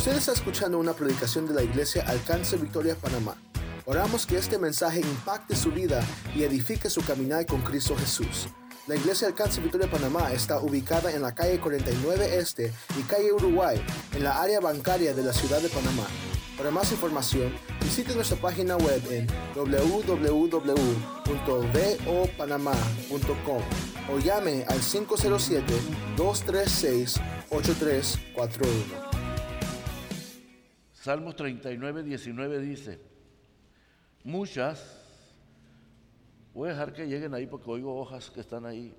Usted está escuchando una predicación de la iglesia Alcance Victoria Panamá. Oramos que este mensaje impacte su vida y edifique su caminar con Cristo Jesús. La iglesia Alcance Victoria Panamá está ubicada en la calle 49 Este y calle Uruguay, en la área bancaria de la ciudad de Panamá. Para más información, visite nuestra página web en www.vopanamá.com o llame al 507-236-8341. Salmos 39, 19 dice, muchas, voy a dejar que lleguen ahí porque oigo hojas que están ahí.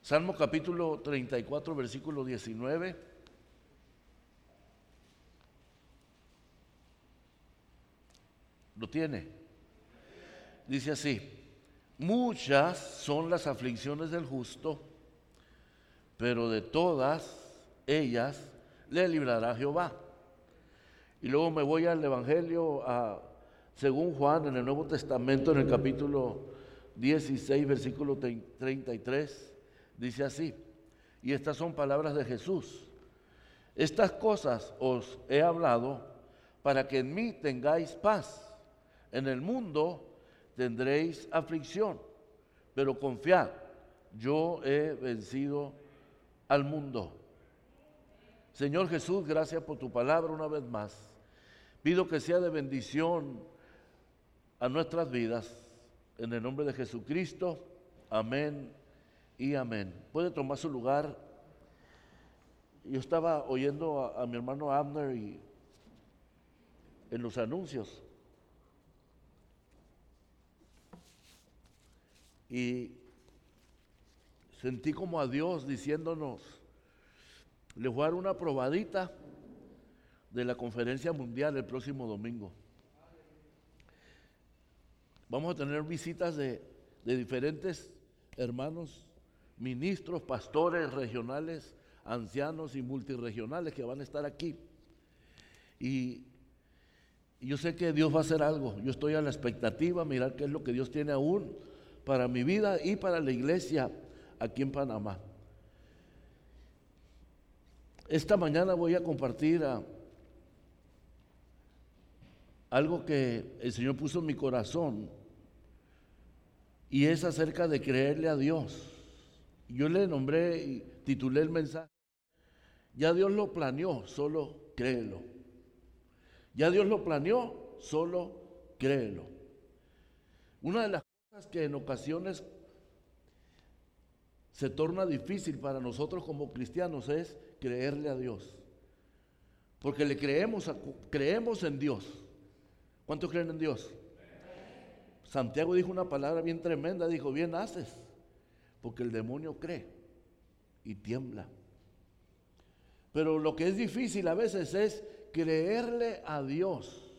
Salmo capítulo 34, versículo 19. ¿Lo tiene? Dice así, muchas son las aflicciones del justo, pero de todas ellas le librará Jehová. Y luego me voy al Evangelio según Juan en el Nuevo Testamento, en el capítulo 16, versículo 33, dice así, y estas son palabras de Jesús. Estas cosas os he hablado para que en mí tengáis paz. En el mundo tendréis aflicción, pero confiad, yo he vencido al mundo. Señor Jesús, gracias por tu palabra una vez más. Pido que sea de bendición a nuestras vidas. En el nombre de Jesucristo. Amén y amén. Puede tomar su lugar. Yo estaba oyendo a, mi hermano Abner y en los anuncios. Y sentí como a Dios diciéndonos, le voy a dar una probadita de la conferencia mundial el próximo domingo. Vamos a tener visitas de, de diferentes hermanos, ministros, pastores regionales, ancianos y multiregionales que van a estar aquí. Y yo sé que Dios va a hacer algo. Yo estoy a la expectativa, mirar qué es lo que Dios tiene aún para mi vida y para la iglesia aquí en Panamá. Esta mañana voy a compartir a, algo que el Señor puso en mi corazón y es acerca de creerle a Dios. Yo le nombré y titulé el mensaje. Ya Dios lo planeó, solo créelo. Ya Dios lo planeó, solo créelo. Una de las cosas que en ocasiones se torna difícil para nosotros como cristianos es creerle a Dios. Porque le creemos, creemos en Dios. ¿Cuántos creen en Dios? Santiago dijo una palabra bien tremenda, dijo, bien haces, porque el demonio cree y tiembla. Pero lo que es difícil a veces es creerle a Dios,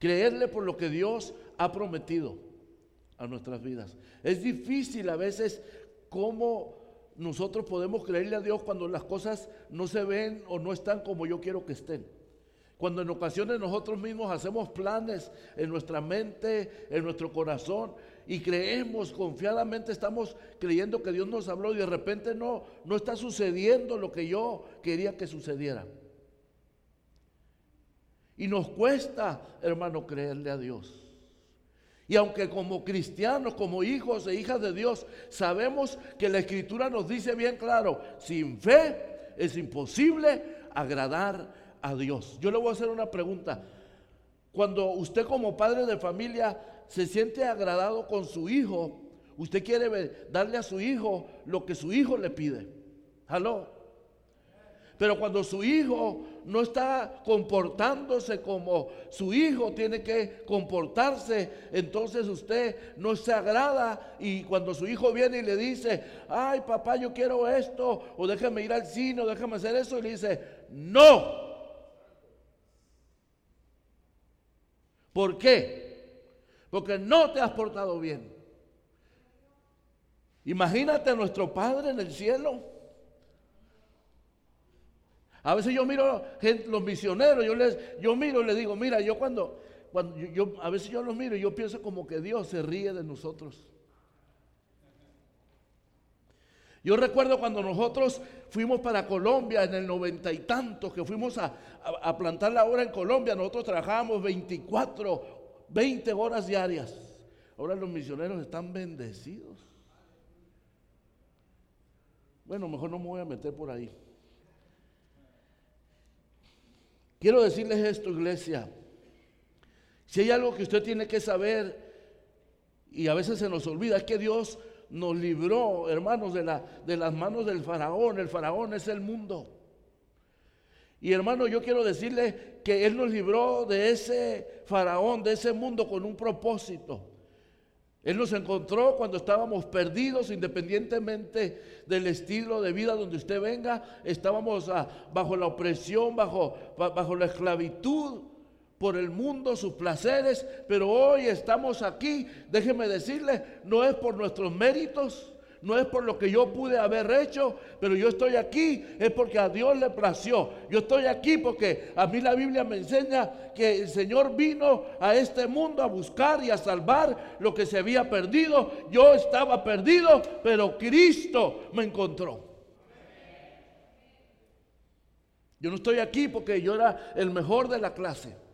creerle por lo que Dios ha prometido a nuestras vidas. Es difícil a veces cómo nosotros podemos creerle a Dios cuando las cosas no se ven o no están como yo quiero que estén. Cuando en ocasiones nosotros mismos hacemos planes en nuestra mente, en nuestro corazón y creemos confiadamente, estamos creyendo que Dios nos habló y de repente no, no está sucediendo lo que yo quería que sucediera. Y nos cuesta, hermano, creerle a Dios. Y aunque como cristianos, como hijos e hijas de Dios, sabemos que la escritura nos dice bien claro, sin fe es imposible agradar a Dios. Yo le voy a hacer una pregunta. Cuando usted como padre de familia se siente agradado con su hijo, usted quiere darle a su hijo lo que su hijo le pide. Pero cuando su hijo no está comportándose como su hijo tiene que comportarse, entonces usted no se agrada y cuando su hijo viene y le dice, ay papá yo quiero esto, o déjame ir al cine, o déjame hacer eso, y le dice, no, ¿Por qué? Porque no te has portado bien. Imagínate a nuestro Padre en el cielo. A veces yo miro los misioneros, yo les, yo miro y les digo, mira, yo cuando, cuando yo, a veces yo los miro y yo pienso como que Dios se ríe de nosotros. Yo recuerdo cuando nosotros fuimos para Colombia en el noventa y tanto, que fuimos a, plantar la obra en Colombia, nosotros trabajábamos 24, 20 horas diarias. Ahora los misioneros están bendecidos. Bueno, mejor no me voy a meter por ahí. Quiero decirles esto, iglesia. Si hay algo que usted tiene que saber, y a veces se nos olvida, es que Dios nos libró, hermanos, de, la, de las manos del faraón. El faraón es el mundo. Y hermano, yo quiero decirle que Él nos libró de ese faraón, de ese mundo con un propósito. Él nos encontró cuando estábamos perdidos, independientemente del estilo de vida donde usted venga, estábamos ah, bajo la opresión, bajo, bajo la esclavitud por el mundo, sus placeres, pero hoy estamos aquí, déjeme decirle, no es por nuestros méritos, no es por lo que yo pude haber hecho, pero yo estoy aquí, es porque a Dios le plació. Yo estoy aquí porque a mí la Biblia me enseña que el Señor vino a este mundo a buscar y a salvar lo que se había perdido. Yo estaba perdido, pero Cristo me encontró. Yo no estoy aquí porque yo era el mejor de la clase.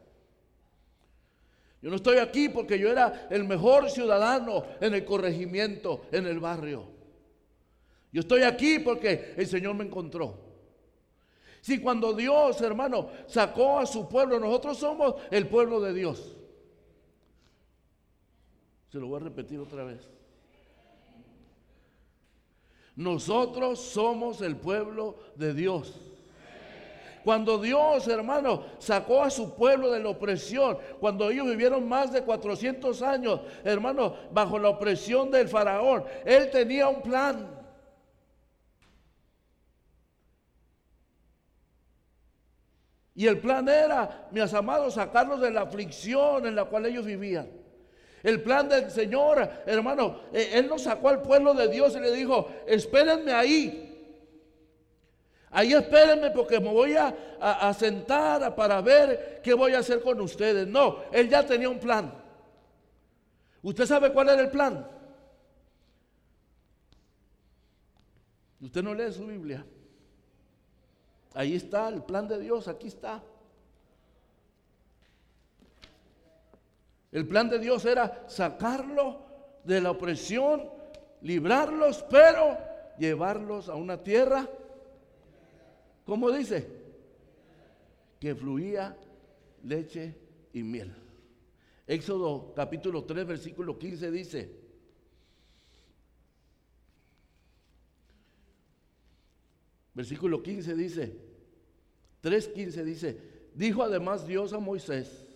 Yo no estoy aquí porque yo era el mejor ciudadano en el corregimiento, en el barrio. Yo estoy aquí porque el Señor me encontró. Si cuando Dios, hermano, sacó a su pueblo, nosotros somos el pueblo de Dios. Se lo voy a repetir otra vez. Nosotros somos el pueblo de Dios. Cuando Dios, hermano, sacó a su pueblo de la opresión, cuando ellos vivieron más de 400 años, hermano, bajo la opresión del faraón, Él tenía un plan. Y el plan era, mis amados, sacarlos de la aflicción en la cual ellos vivían. El plan del Señor, hermano, eh, Él nos sacó al pueblo de Dios y le dijo, espérenme ahí. Ahí espérenme porque me voy a, sentar para ver qué voy a hacer con ustedes. No, él ya tenía un plan. ¿Usted sabe cuál era el plan? Usted no lee su Biblia. Ahí está el plan de Dios, aquí está. El plan de Dios era sacarlo de la opresión, librarlos, pero llevarlos a una tierra ¿Cómo dice? Que fluía leche y miel. Éxodo capítulo 3, versículo 15 dice, versículo 15 dice, 3.15 dice, dijo además Dios a Moisés,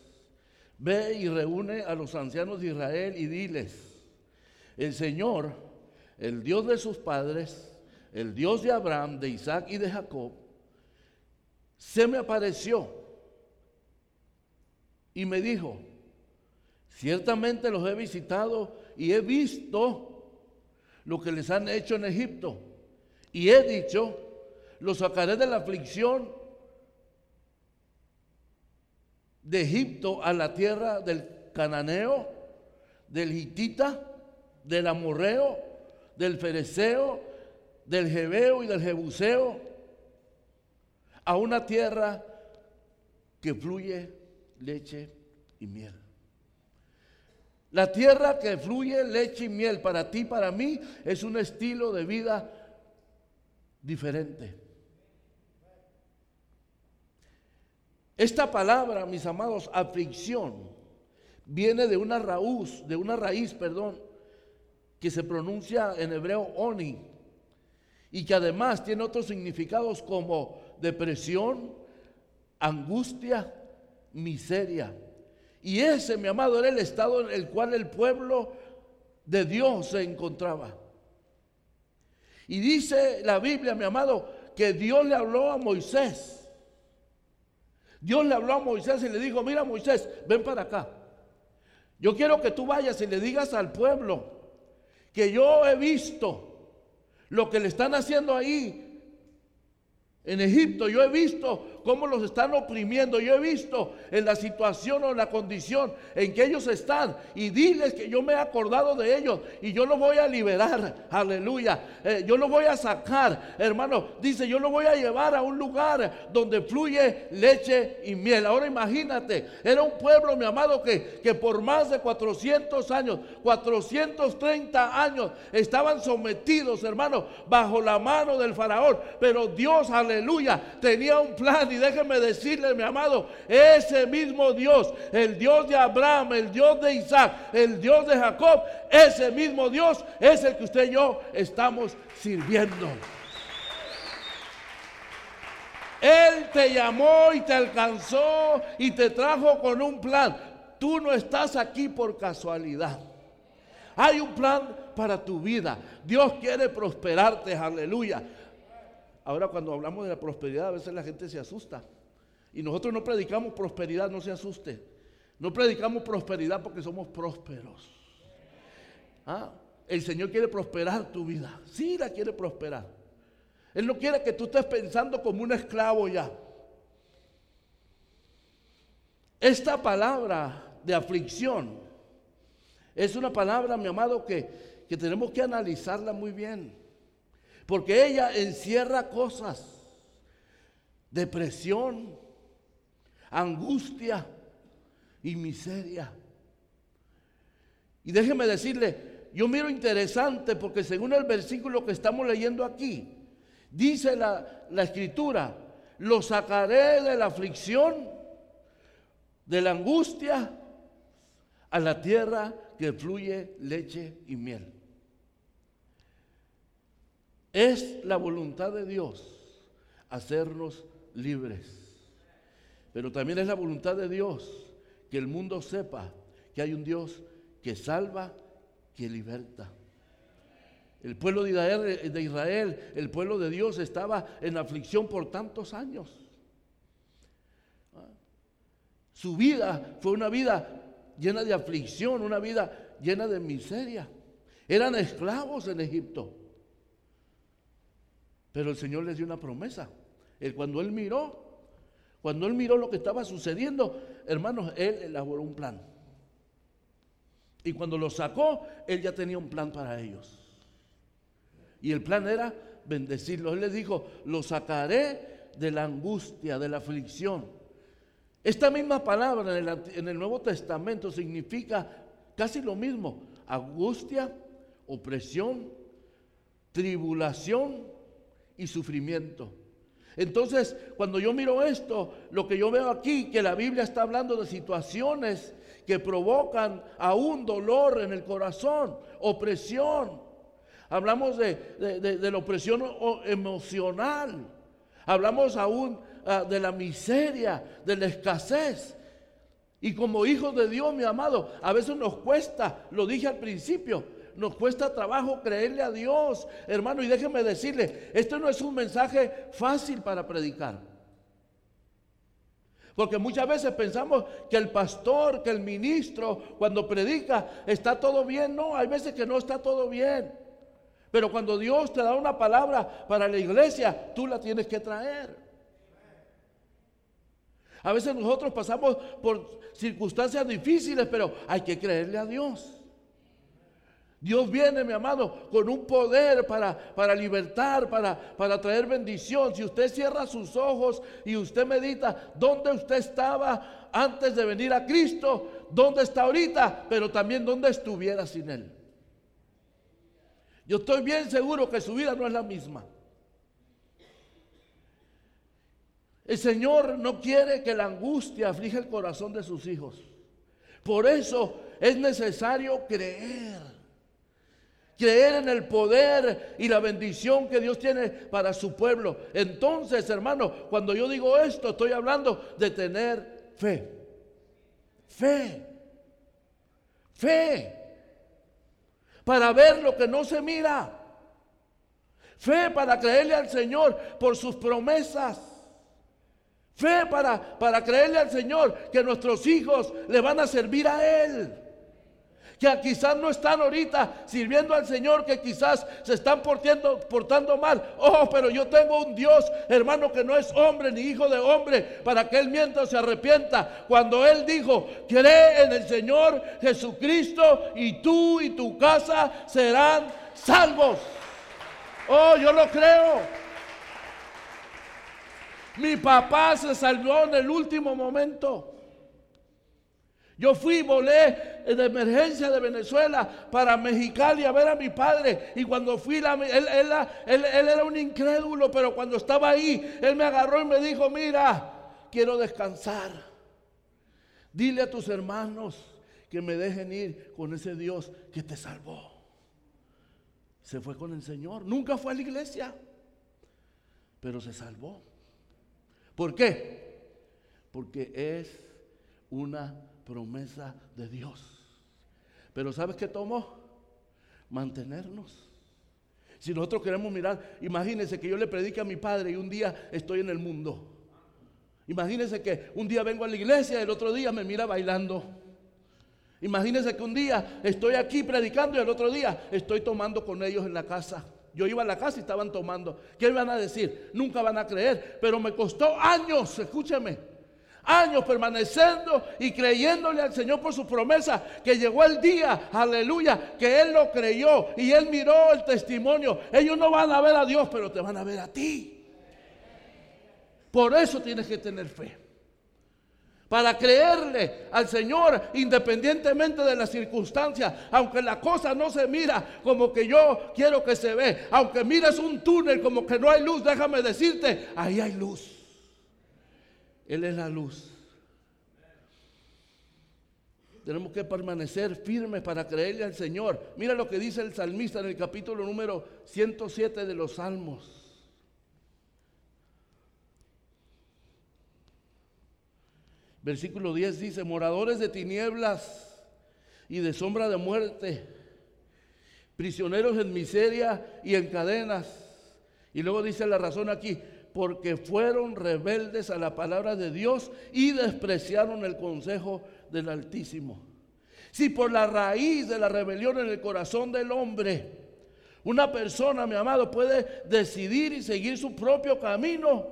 ve y reúne a los ancianos de Israel y diles, el Señor, el Dios de sus padres, el Dios de Abraham, de Isaac y de Jacob, se me apareció y me dijo, ciertamente los he visitado y he visto lo que les han hecho en Egipto. Y he dicho, los sacaré de la aflicción de Egipto a la tierra del cananeo, del hitita, del amorreo, del fereceo, del jebeo y del jebuseo a una tierra que fluye leche y miel. La tierra que fluye leche y miel para ti, para mí, es un estilo de vida diferente. Esta palabra, mis amados, aflicción, viene de una raíz, de una raíz, perdón, que se pronuncia en hebreo oni y que además tiene otros significados como depresión, angustia, miseria. Y ese, mi amado, era el estado en el cual el pueblo de Dios se encontraba. Y dice la Biblia, mi amado, que Dios le habló a Moisés. Dios le habló a Moisés y le dijo, mira Moisés, ven para acá. Yo quiero que tú vayas y le digas al pueblo que yo he visto lo que le están haciendo ahí en Egipto yo he visto cómo los están oprimiendo. Yo he visto en la situación o en la condición en que ellos están. Y diles que yo me he acordado de ellos y yo los voy a liberar. Aleluya. Eh, yo los voy a sacar. Hermano, dice, yo los voy a llevar a un lugar donde fluye leche y miel. Ahora imagínate, era un pueblo, mi amado, que, que por más de 400 años, 430 años, estaban sometidos, hermano, bajo la mano del faraón. Pero Dios, aleluya, tenía un plan. Y déjeme decirle, mi amado, ese mismo Dios, el Dios de Abraham, el Dios de Isaac, el Dios de Jacob, ese mismo Dios es el que usted y yo estamos sirviendo. Él te llamó y te alcanzó y te trajo con un plan. Tú no estás aquí por casualidad. Hay un plan para tu vida. Dios quiere prosperarte, aleluya. Ahora cuando hablamos de la prosperidad, a veces la gente se asusta. Y nosotros no predicamos prosperidad, no se asuste. No predicamos prosperidad porque somos prósperos. Ah, el Señor quiere prosperar tu vida. Sí, la quiere prosperar. Él no quiere que tú estés pensando como un esclavo ya. Esta palabra de aflicción es una palabra, mi amado, que, que tenemos que analizarla muy bien. Porque ella encierra cosas. Depresión, angustia y miseria. Y déjeme decirle, yo miro interesante porque según el versículo que estamos leyendo aquí, dice la, la escritura, lo sacaré de la aflicción, de la angustia, a la tierra que fluye leche y miel. Es la voluntad de Dios hacernos libres. Pero también es la voluntad de Dios que el mundo sepa que hay un Dios que salva, que liberta. El pueblo de Israel, el pueblo de Dios estaba en aflicción por tantos años. Su vida fue una vida llena de aflicción, una vida llena de miseria. Eran esclavos en Egipto. Pero el Señor les dio una promesa. Él, cuando Él miró, cuando Él miró lo que estaba sucediendo, hermanos, Él elaboró un plan. Y cuando lo sacó, Él ya tenía un plan para ellos. Y el plan era bendecirlos. Él les dijo, lo sacaré de la angustia, de la aflicción. Esta misma palabra en el, en el Nuevo Testamento significa casi lo mismo. Angustia, opresión, tribulación, y sufrimiento. Entonces, cuando yo miro esto, lo que yo veo aquí, que la Biblia está hablando de situaciones que provocan aún dolor en el corazón, opresión. Hablamos de, la opresión emocional. Hablamos aún ah, de la miseria, de la escasez. Y como hijos de Dios, mi amado, a veces nos cuesta, lo dije al principio, nos cuesta trabajo creerle a Dios, hermano. Y déjeme decirle, esto no es un mensaje fácil para predicar. Porque muchas veces pensamos que el pastor, que el ministro, cuando predica, está todo bien. No, hay veces que no está todo bien. Pero cuando Dios te da una palabra para la iglesia, tú la tienes que traer. A veces nosotros pasamos por circunstancias difíciles, pero hay que creerle a Dios. Dios viene, mi amado, con un poder para, para libertar, para, para traer bendición. Si usted cierra sus ojos y usted medita dónde usted estaba antes de venir a Cristo, dónde está ahorita, pero también dónde estuviera sin Él. Yo estoy bien seguro que su vida no es la misma. El Señor no quiere que la angustia aflige el corazón de sus hijos. Por eso es necesario creer creer en el poder y la bendición que Dios tiene para su pueblo. Entonces, hermano, cuando yo digo esto, estoy hablando de tener fe. Fe. Fe. Para ver lo que no se mira. Fe para creerle al Señor por sus promesas. Fe para, para creerle al Señor que nuestros hijos le van a servir a Él que quizás no están ahorita sirviendo al Señor, que quizás se están portando, portando mal. Oh, pero yo tengo un Dios, hermano, que no es hombre ni hijo de hombre, para que Él mienta o se arrepienta. Cuando Él dijo, cree en el Señor Jesucristo y tú y tu casa serán salvos. Oh, yo lo creo. Mi papá se salvó en el último momento. Yo fui, volé de emergencia de Venezuela para Mexicali a ver a mi padre. Y cuando fui, él, él, era un incrédulo, pero cuando estaba ahí, él me agarró y me dijo, mira, quiero descansar. Dile a tus hermanos que me dejen ir con ese Dios que te salvó. Se fue con el Señor. Nunca fue a la iglesia, pero se salvó. ¿Por qué? Porque es una promesa de Dios. Pero ¿sabes qué tomó? Mantenernos. Si nosotros queremos mirar, imagínense que yo le predique a mi padre y un día estoy en el mundo. Imagínense que un día vengo a la iglesia y el otro día me mira bailando. Imagínense que un día estoy aquí predicando y el otro día estoy tomando con ellos en la casa. Yo iba a la casa y estaban tomando. ¿Qué van a decir? Nunca van a creer. Pero me costó años, escúcheme, años permaneciendo y creyéndole al Señor por su promesa, que llegó el día, aleluya, que Él lo creyó y Él miró el testimonio. Ellos no van a ver a Dios, pero te van a ver a ti. Por eso tienes que tener fe. Para creerle al Señor independientemente de las circunstancias, aunque la cosa no se mira como que yo quiero que se ve, aunque mires un túnel como que no hay luz, déjame decirte, ahí hay luz. Él es la luz. Tenemos que permanecer firmes para creerle al Señor. Mira lo que dice el salmista en el capítulo número 107 de los Salmos. Versículo 10 dice, moradores de tinieblas y de sombra de muerte, prisioneros en miseria y en cadenas. Y luego dice la razón aquí, porque fueron rebeldes a la palabra de Dios y despreciaron el consejo del Altísimo. Si por la raíz de la rebelión en el corazón del hombre, una persona, mi amado, puede decidir y seguir su propio camino,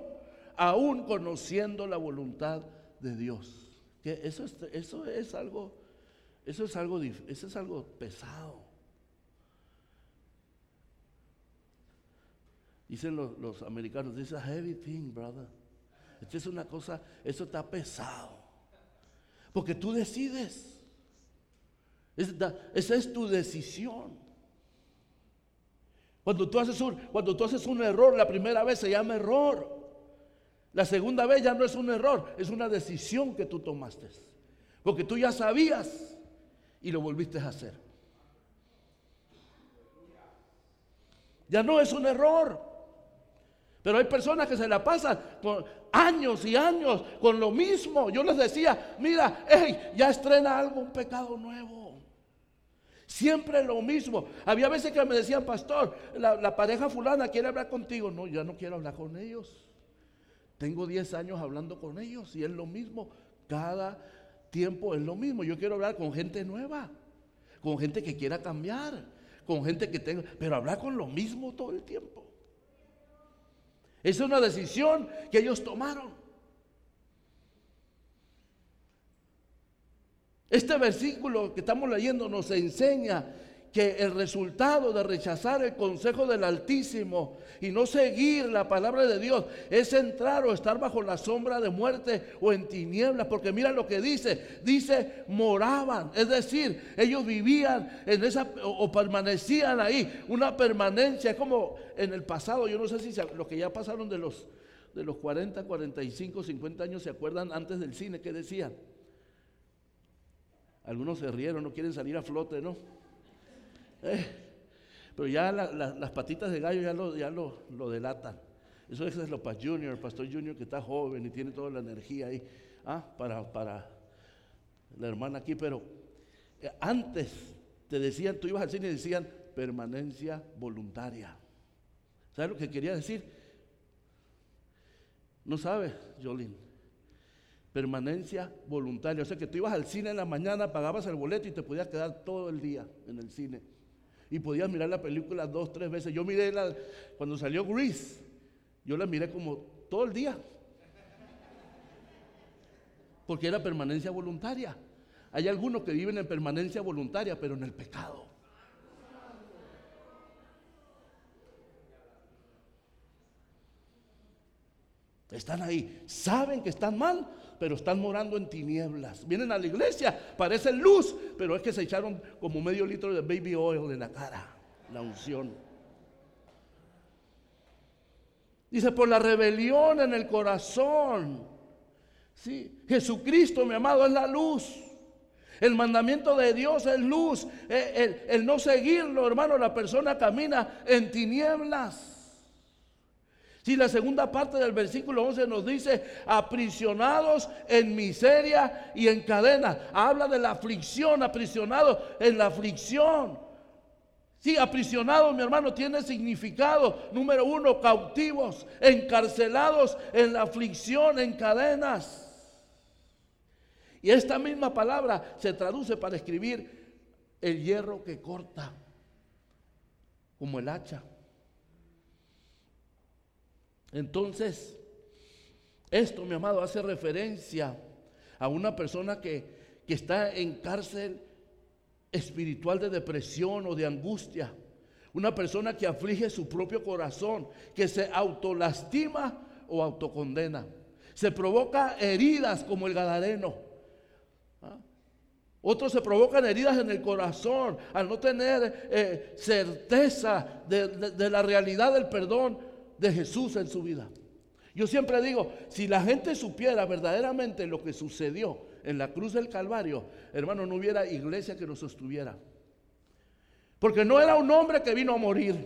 aún conociendo la voluntad de Dios. Que eso, es, eso es algo, eso es algo, eso es algo pesado. Dicen los, americanos, this heavy thing, brother. Esto es una cosa, eso está pesado. Porque tú decides. esa es tu decisión. Cuando tú, haces un, cuando tú haces un error la primera vez se llama error. La segunda vez ya no es un error, es una decisión que tú tomaste. Porque tú ya sabías y lo volviste a hacer. Ya no es un error. Pero hay personas que se la pasan por años y años con lo mismo. Yo les decía, mira, hey, ya estrena algo, un pecado nuevo. Siempre lo mismo. Había veces que me decían, pastor, la, la, pareja fulana quiere hablar contigo. No, ya no quiero hablar con ellos. Tengo 10 años hablando con ellos y es lo mismo. Cada tiempo es lo mismo. Yo quiero hablar con gente nueva, con gente que quiera cambiar, con gente que tenga, pero hablar con lo mismo todo el tiempo. Es una decisión que ellos tomaron. Este versículo que estamos leyendo nos enseña que el resultado de rechazar el consejo del Altísimo y no seguir la palabra de Dios es entrar o estar bajo la sombra de muerte o en tinieblas. Porque mira lo que dice, dice moraban, es decir, ellos vivían en esa o, permanecían ahí, una permanencia como en el pasado, yo no sé si los que ya pasaron de los, de los 40, 45, 50 años se acuerdan antes del cine, ¿qué decían? Algunos se rieron, no quieren salir a flote, ¿no? Eh, pero ya las patitas de gallo ya lo, ya lo, delatan. Eso es López Junior, el pastor Junior que está joven y tiene toda la energía ahí ah, para, para la hermana aquí. Pero eh, antes te decían, tú ibas al cine y decían permanencia voluntaria. ¿Sabes lo que quería decir? No sabes, Jolín. Permanencia voluntaria. O sea que tú ibas al cine en la mañana, pagabas el boleto y te podías quedar todo el día en el cine. Y podías mirar la película dos, tres veces. Yo miré la, cuando salió Grease, yo la miré como todo el día. Porque era permanencia voluntaria. Hay algunos que viven en permanencia voluntaria, pero en el pecado. Están ahí, saben que están mal, pero están morando en tinieblas. Vienen a la iglesia, parecen luz, pero es que se echaron como medio litro de baby oil en la cara, la unción. Dice, por la rebelión en el corazón. Sí, Jesucristo, mi amado, es la luz. El mandamiento de Dios es luz. El, el no seguirlo, hermano, la persona camina en tinieblas. Si la segunda parte del versículo 11 nos dice, aprisionados en miseria y en cadenas. Habla de la aflicción, aprisionados en la aflicción. Sí, aprisionados, mi hermano, tiene significado. Número uno, cautivos, encarcelados en la aflicción, en cadenas. Y esta misma palabra se traduce para escribir el hierro que corta, como el hacha. Entonces, esto, mi amado, hace referencia a una persona que, que está en cárcel espiritual de depresión o de angustia. Una persona que aflige su propio corazón, que se autolastima o autocondena. Se provoca heridas como el gadareno. ¿Ah? Otros se provocan heridas en el corazón al no tener eh, certeza de la realidad del perdón de Jesús en su vida. Yo siempre digo, si la gente supiera verdaderamente lo que sucedió en la cruz del Calvario, hermano, no hubiera iglesia que nos sostuviera. Porque no era un hombre que vino a morir.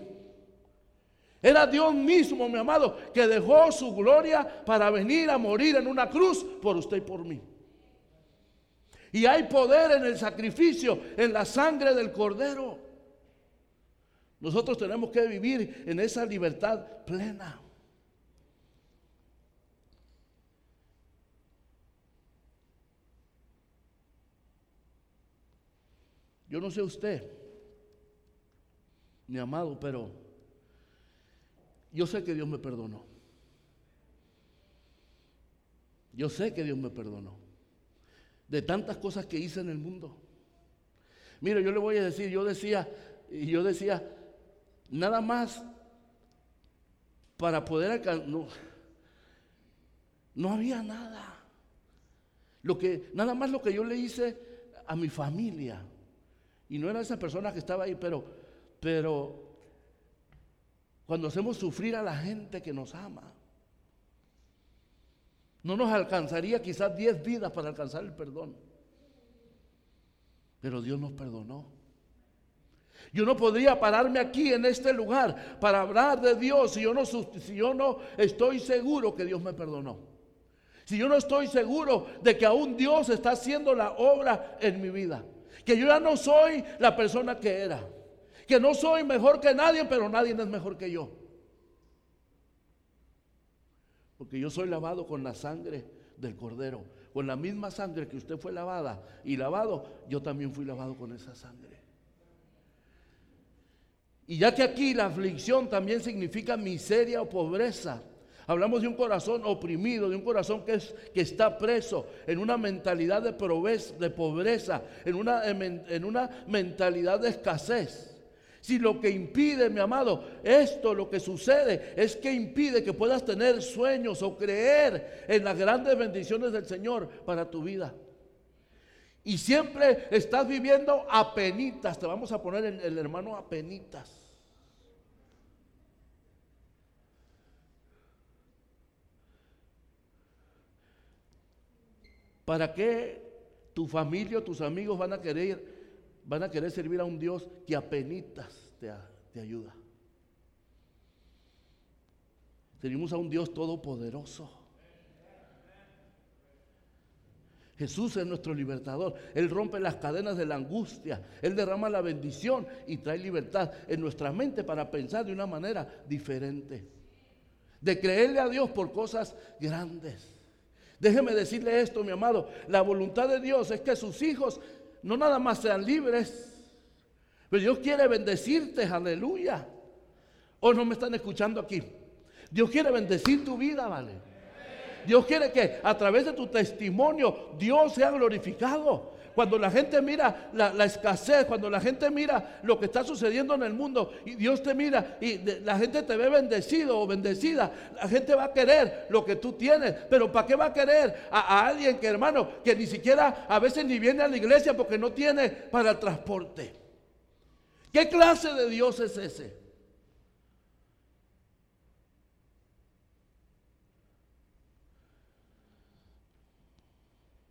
Era Dios mismo, mi amado, que dejó su gloria para venir a morir en una cruz por usted y por mí. Y hay poder en el sacrificio, en la sangre del cordero. Nosotros tenemos que vivir en esa libertad plena. Yo no sé usted, mi amado, pero yo sé que Dios me perdonó. Yo sé que Dios me perdonó. De tantas cosas que hice en el mundo. Mire, yo le voy a decir, yo decía, y yo decía, nada más para poder alcanzar. No, no había nada. Lo que, nada más lo que yo le hice a mi familia. Y no era esa persona que estaba ahí, pero, pero cuando hacemos sufrir a la gente que nos ama, no nos alcanzaría quizás 10 vidas para alcanzar el perdón. Pero Dios nos perdonó. Yo no podría pararme aquí en este lugar para hablar de Dios si yo no, si yo no estoy seguro que Dios me perdonó. Si yo no estoy seguro de que aún Dios está haciendo la obra en mi vida. Que yo ya no soy la persona que era. Que no soy mejor que nadie, pero nadie es mejor que yo. Porque yo soy lavado con la sangre del cordero. Con la misma sangre que usted fue lavada y lavado, yo también fui lavado con esa sangre. Y ya que aquí la aflicción también significa miseria o pobreza. Hablamos de un corazón oprimido, de un corazón que, es, que está preso en una mentalidad de, pobreza, en una, en una mentalidad de escasez. Si lo que impide, mi amado, esto lo que sucede es que impide que puedas tener sueños o creer en las grandes bendiciones del Señor para tu vida. Y siempre estás viviendo a penitas, te vamos a poner el, el hermano a penitas. ¿Para qué tu familia o tus amigos van a querer, van a querer servir a un Dios que apenitas te, te ayuda? Servimos a un Dios todopoderoso. Jesús es nuestro libertador. Él rompe las cadenas de la angustia. Él derrama la bendición y trae libertad en nuestra mente para pensar de una manera diferente. De creerle a Dios por cosas grandes Déjeme decirle esto, mi amado. La voluntad de Dios es que sus hijos no nada más sean libres, pero Dios quiere bendecirte, aleluya. ¿O no me están escuchando aquí? Dios quiere bendecir tu vida, ¿vale? Dios quiere que a través de tu testimonio Dios sea glorificado. Cuando la gente mira la, escasez, cuando la gente mira lo que está sucediendo en el mundo y Dios te mira y la gente te ve bendecido o bendecida, la gente va a querer lo que tú tienes. Pero ¿para qué va a querer a, a alguien que hermano, que ni siquiera a veces ni viene a la iglesia porque no tiene para el transporte? ¿Qué clase de Dios es ese?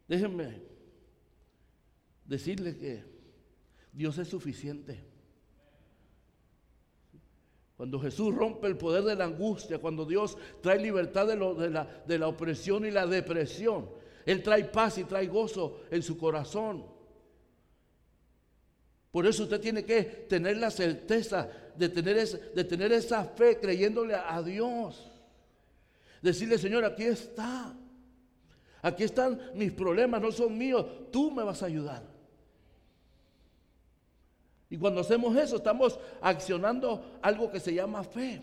Déjenme decirle que Dios es suficiente. Cuando Jesús rompe el poder de la angustia, cuando Dios trae libertad de, la, opresión y la depresión, Él trae paz y trae gozo en su corazón. Por eso usted tiene que tener la certeza de tener, de tener esa fe creyéndole a Dios. Decirle, Señor, aquí está. Aquí están mis problemas, no son míos. Tú me vas a ayudar. Y cuando hacemos eso, estamos accionando algo que se llama fe.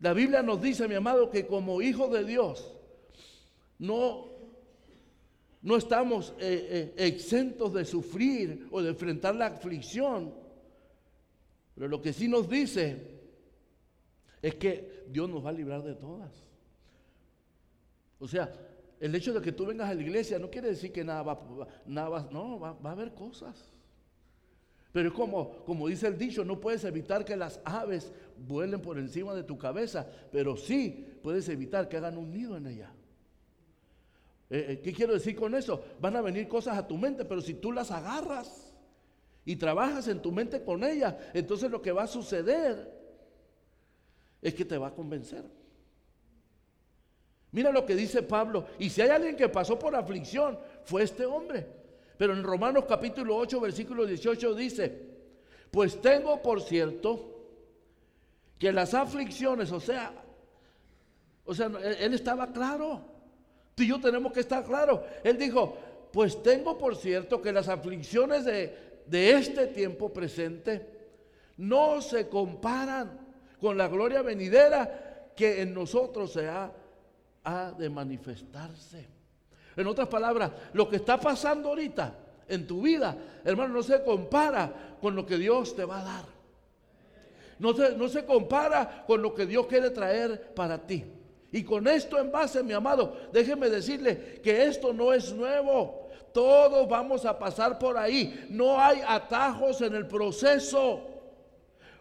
La Biblia nos dice, mi amado, que como hijos de Dios, no, no estamos eh, eh, exentos de sufrir o de enfrentar la aflicción. Pero lo que sí nos dice es que Dios nos va a librar de todas. O sea, el hecho de que tú vengas a la iglesia no quiere decir que nada va, nada no, va, a haber cosas. Pero es como, como dice el dicho, no puedes evitar que las aves vuelen por encima de tu cabeza, pero sí puedes evitar que hagan un nido en ella. Eh, eh, ¿Qué quiero decir con eso? Van a venir cosas a tu mente, pero si tú las agarras y trabajas en tu mente con ellas, entonces lo que va a suceder es que te va a convencer. Mira lo que dice Pablo. Y si hay alguien que pasó por aflicción, fue este hombre. Pero en Romanos capítulo 8, versículo 18 dice, pues tengo por cierto que las aflicciones, o sea, o sea, él, estaba claro. Tú y yo tenemos que estar claro. Él dijo, pues tengo por cierto que las aflicciones de, de este tiempo presente no se comparan con la gloria venidera que en nosotros se ha ha de manifestarse. En otras palabras, lo que está pasando ahorita en tu vida, hermano, no se compara con lo que Dios te va a dar. No se, no se compara con lo que Dios quiere traer para ti. Y con esto en base, mi amado, déjeme decirle que esto no es nuevo. Todos vamos a pasar por ahí. No hay atajos en el proceso.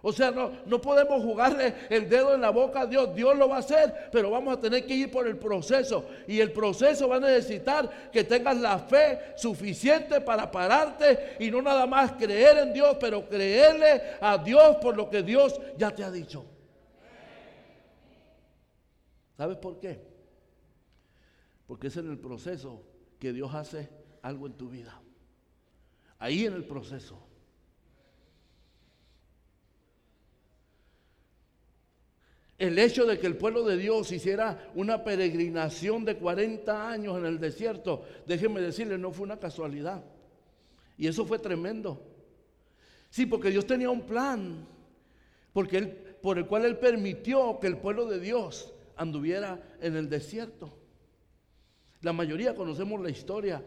O sea, no, no podemos jugarle el dedo en la boca a Dios. Dios lo va a hacer, pero vamos a tener que ir por el proceso. Y el proceso va a necesitar que tengas la fe suficiente para pararte y no nada más creer en Dios, pero creerle a Dios por lo que Dios ya te ha dicho. ¿Sabes por qué? Porque es en el proceso que Dios hace algo en tu vida. Ahí en el proceso. El hecho de que el pueblo de Dios hiciera una peregrinación de 40 años en el desierto, déjenme decirle, no fue una casualidad. Y eso fue tremendo. Sí, porque Dios tenía un plan, porque él, por el cual Él permitió que el pueblo de Dios anduviera en el desierto. La mayoría conocemos la historia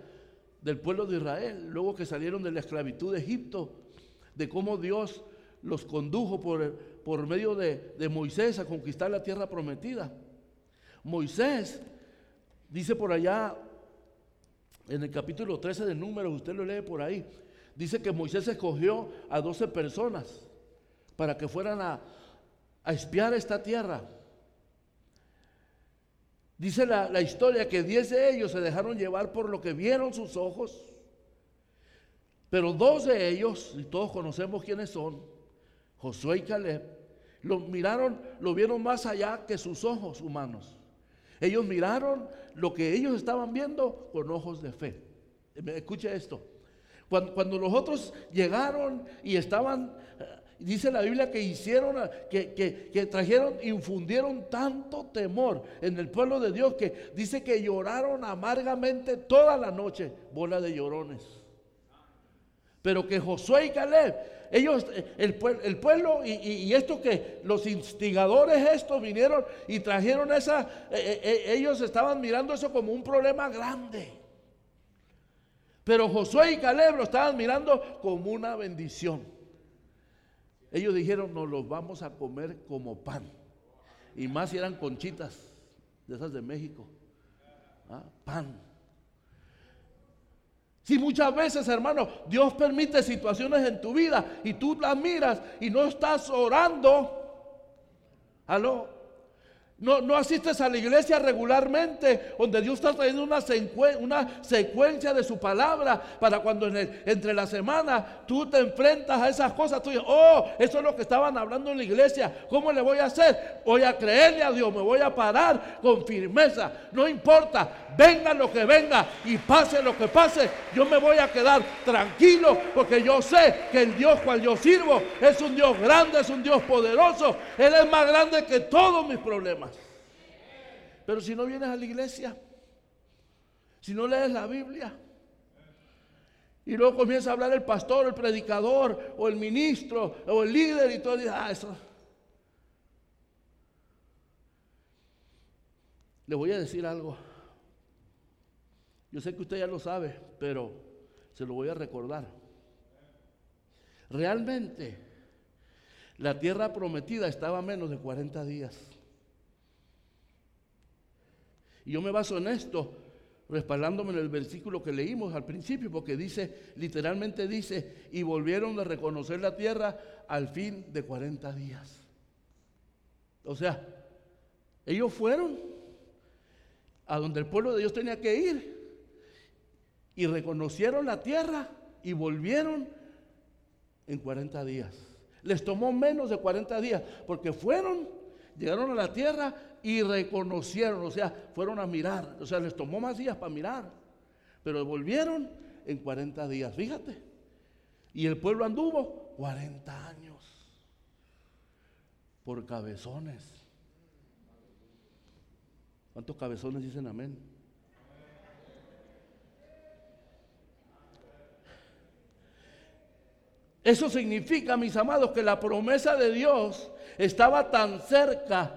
del pueblo de Israel, luego que salieron de la esclavitud de Egipto, de cómo Dios los condujo por, por medio de, Moisés a conquistar la tierra prometida. Moisés, dice por allá en el capítulo 13 de Números, usted lo lee por ahí, dice que Moisés escogió a 12 personas para que fueran a, a espiar esta tierra. Dice la, la, historia que 10 de ellos se dejaron llevar por lo que vieron sus ojos, pero dos de ellos, y todos conocemos quiénes son, Josué y Caleb, lo miraron, lo vieron más allá que sus ojos humanos. Ellos miraron lo que ellos estaban viendo con ojos de fe. Escuche esto. Cuando, los otros llegaron y estaban, Dice la Biblia que hicieron, que, que, que, trajeron, infundieron tanto temor en el pueblo de Dios que dice que lloraron amargamente toda la noche, bola de llorones. Pero que Josué y Caleb, ellos, el, pueblo y, esto que los instigadores estos vinieron y trajeron esa, eh, eh, eh, ellos estaban mirando eso como un problema grande. Pero Josué y Caleb lo estaban mirando como una bendición. Ellos dijeron, nos los vamos a comer como pan. Y más si eran conchitas, de esas de México. ¿Ah? Pan. Si muchas veces, hermano, Dios permite situaciones en tu vida y tú las miras y no estás orando. Aló, no, asistes a la iglesia regularmente, donde Dios está trayendo una, una secuencia de su palabra para cuando entre la semana tú te enfrentas a esas cosas. Tú dices, oh, eso es lo que estaban hablando en la iglesia. ¿Cómo le voy a hacer? Voy a creerle a Dios, me voy a parar con firmeza. No importa, venga lo que venga y pase lo que pase, yo me voy a quedar tranquilo porque yo sé que el Dios cual yo sirvo es un Dios grande, es un Dios poderoso. Él es más grande que todos mis problemas. Pero si no vienes a la iglesia, si no lees la Biblia, y luego comienza a hablar el pastor, el predicador, o el ministro, o el líder, y todo, y ah, eso. Le voy a decir algo. Yo sé que usted ya lo sabe, pero se lo voy a recordar. Realmente, la tierra prometida estaba a menos de 40 días. Y yo me baso en esto, respaldándome en el versículo que leímos al principio, porque dice, literalmente dice, y volvieron a reconocer la tierra al fin de 40 días. O sea, ellos fueron a donde el pueblo de Dios tenía que ir y reconocieron la tierra y volvieron en 40 días. Les tomó menos de 40 días porque fueron, llegaron a la tierra y reconocieron, o sea, fueron a mirar, o sea, les tomó más días para mirar, pero volvieron en 40 días, fíjate. Y el pueblo anduvo 40 años por cabezones. ¿Cuántos cabezones dicen amén? Eso significa, mis amados, que la promesa de Dios estaba tan cerca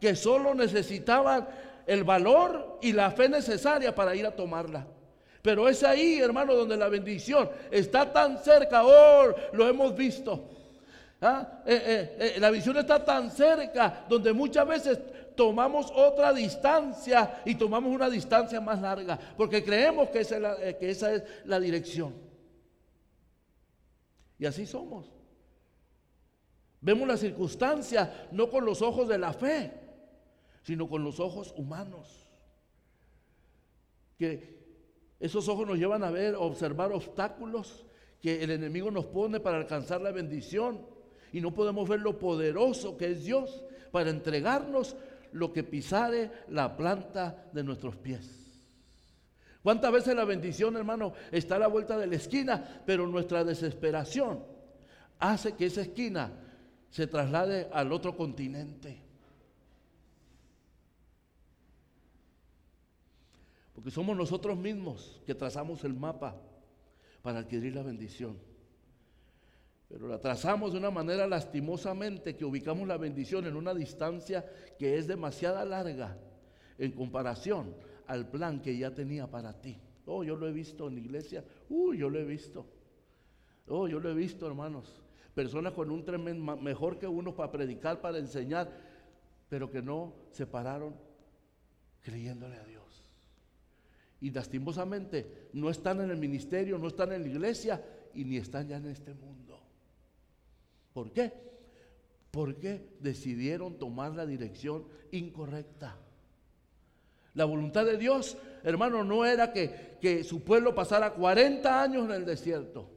que solo necesitaban el valor y la fe necesaria para ir a tomarla. Pero es ahí, hermano, donde la bendición está tan cerca. Oh, lo hemos visto. ¿Ah? Eh, eh, eh, la visión está tan cerca, donde muchas veces tomamos otra distancia y tomamos una distancia más larga, porque creemos que esa es la, que esa es la dirección. Y así somos. Vemos la circunstancia no con los ojos de la fe, sino con los ojos humanos. Que esos ojos nos llevan a ver, observar obstáculos que el enemigo nos pone para alcanzar la bendición. Y no podemos ver lo poderoso que es Dios para entregarnos lo que pisare la planta de nuestros pies. ¿Cuántas veces la bendición, hermano, está a la vuelta de la esquina, pero nuestra desesperación hace que esa esquina se traslade al otro continente? Porque somos nosotros mismos que trazamos el mapa para adquirir la bendición. Pero la trazamos de una manera lastimosamente que ubicamos la bendición en una distancia que es demasiado larga en comparación al plan que ya tenía para ti. Oh, yo lo he visto en la iglesia. Uh, yo lo he visto. Oh, yo lo he visto, hermanos. Personas con un tremendo, mejor que uno para predicar, para enseñar, pero que no se pararon creyéndole a Dios y lastimosamente no están en el ministerio, no están en la iglesia y ni están ya en este mundo. ¿Por qué? Porque decidieron tomar la dirección incorrecta. La voluntad de Dios, hermano, no era que, que su pueblo pasara 40 años en el desierto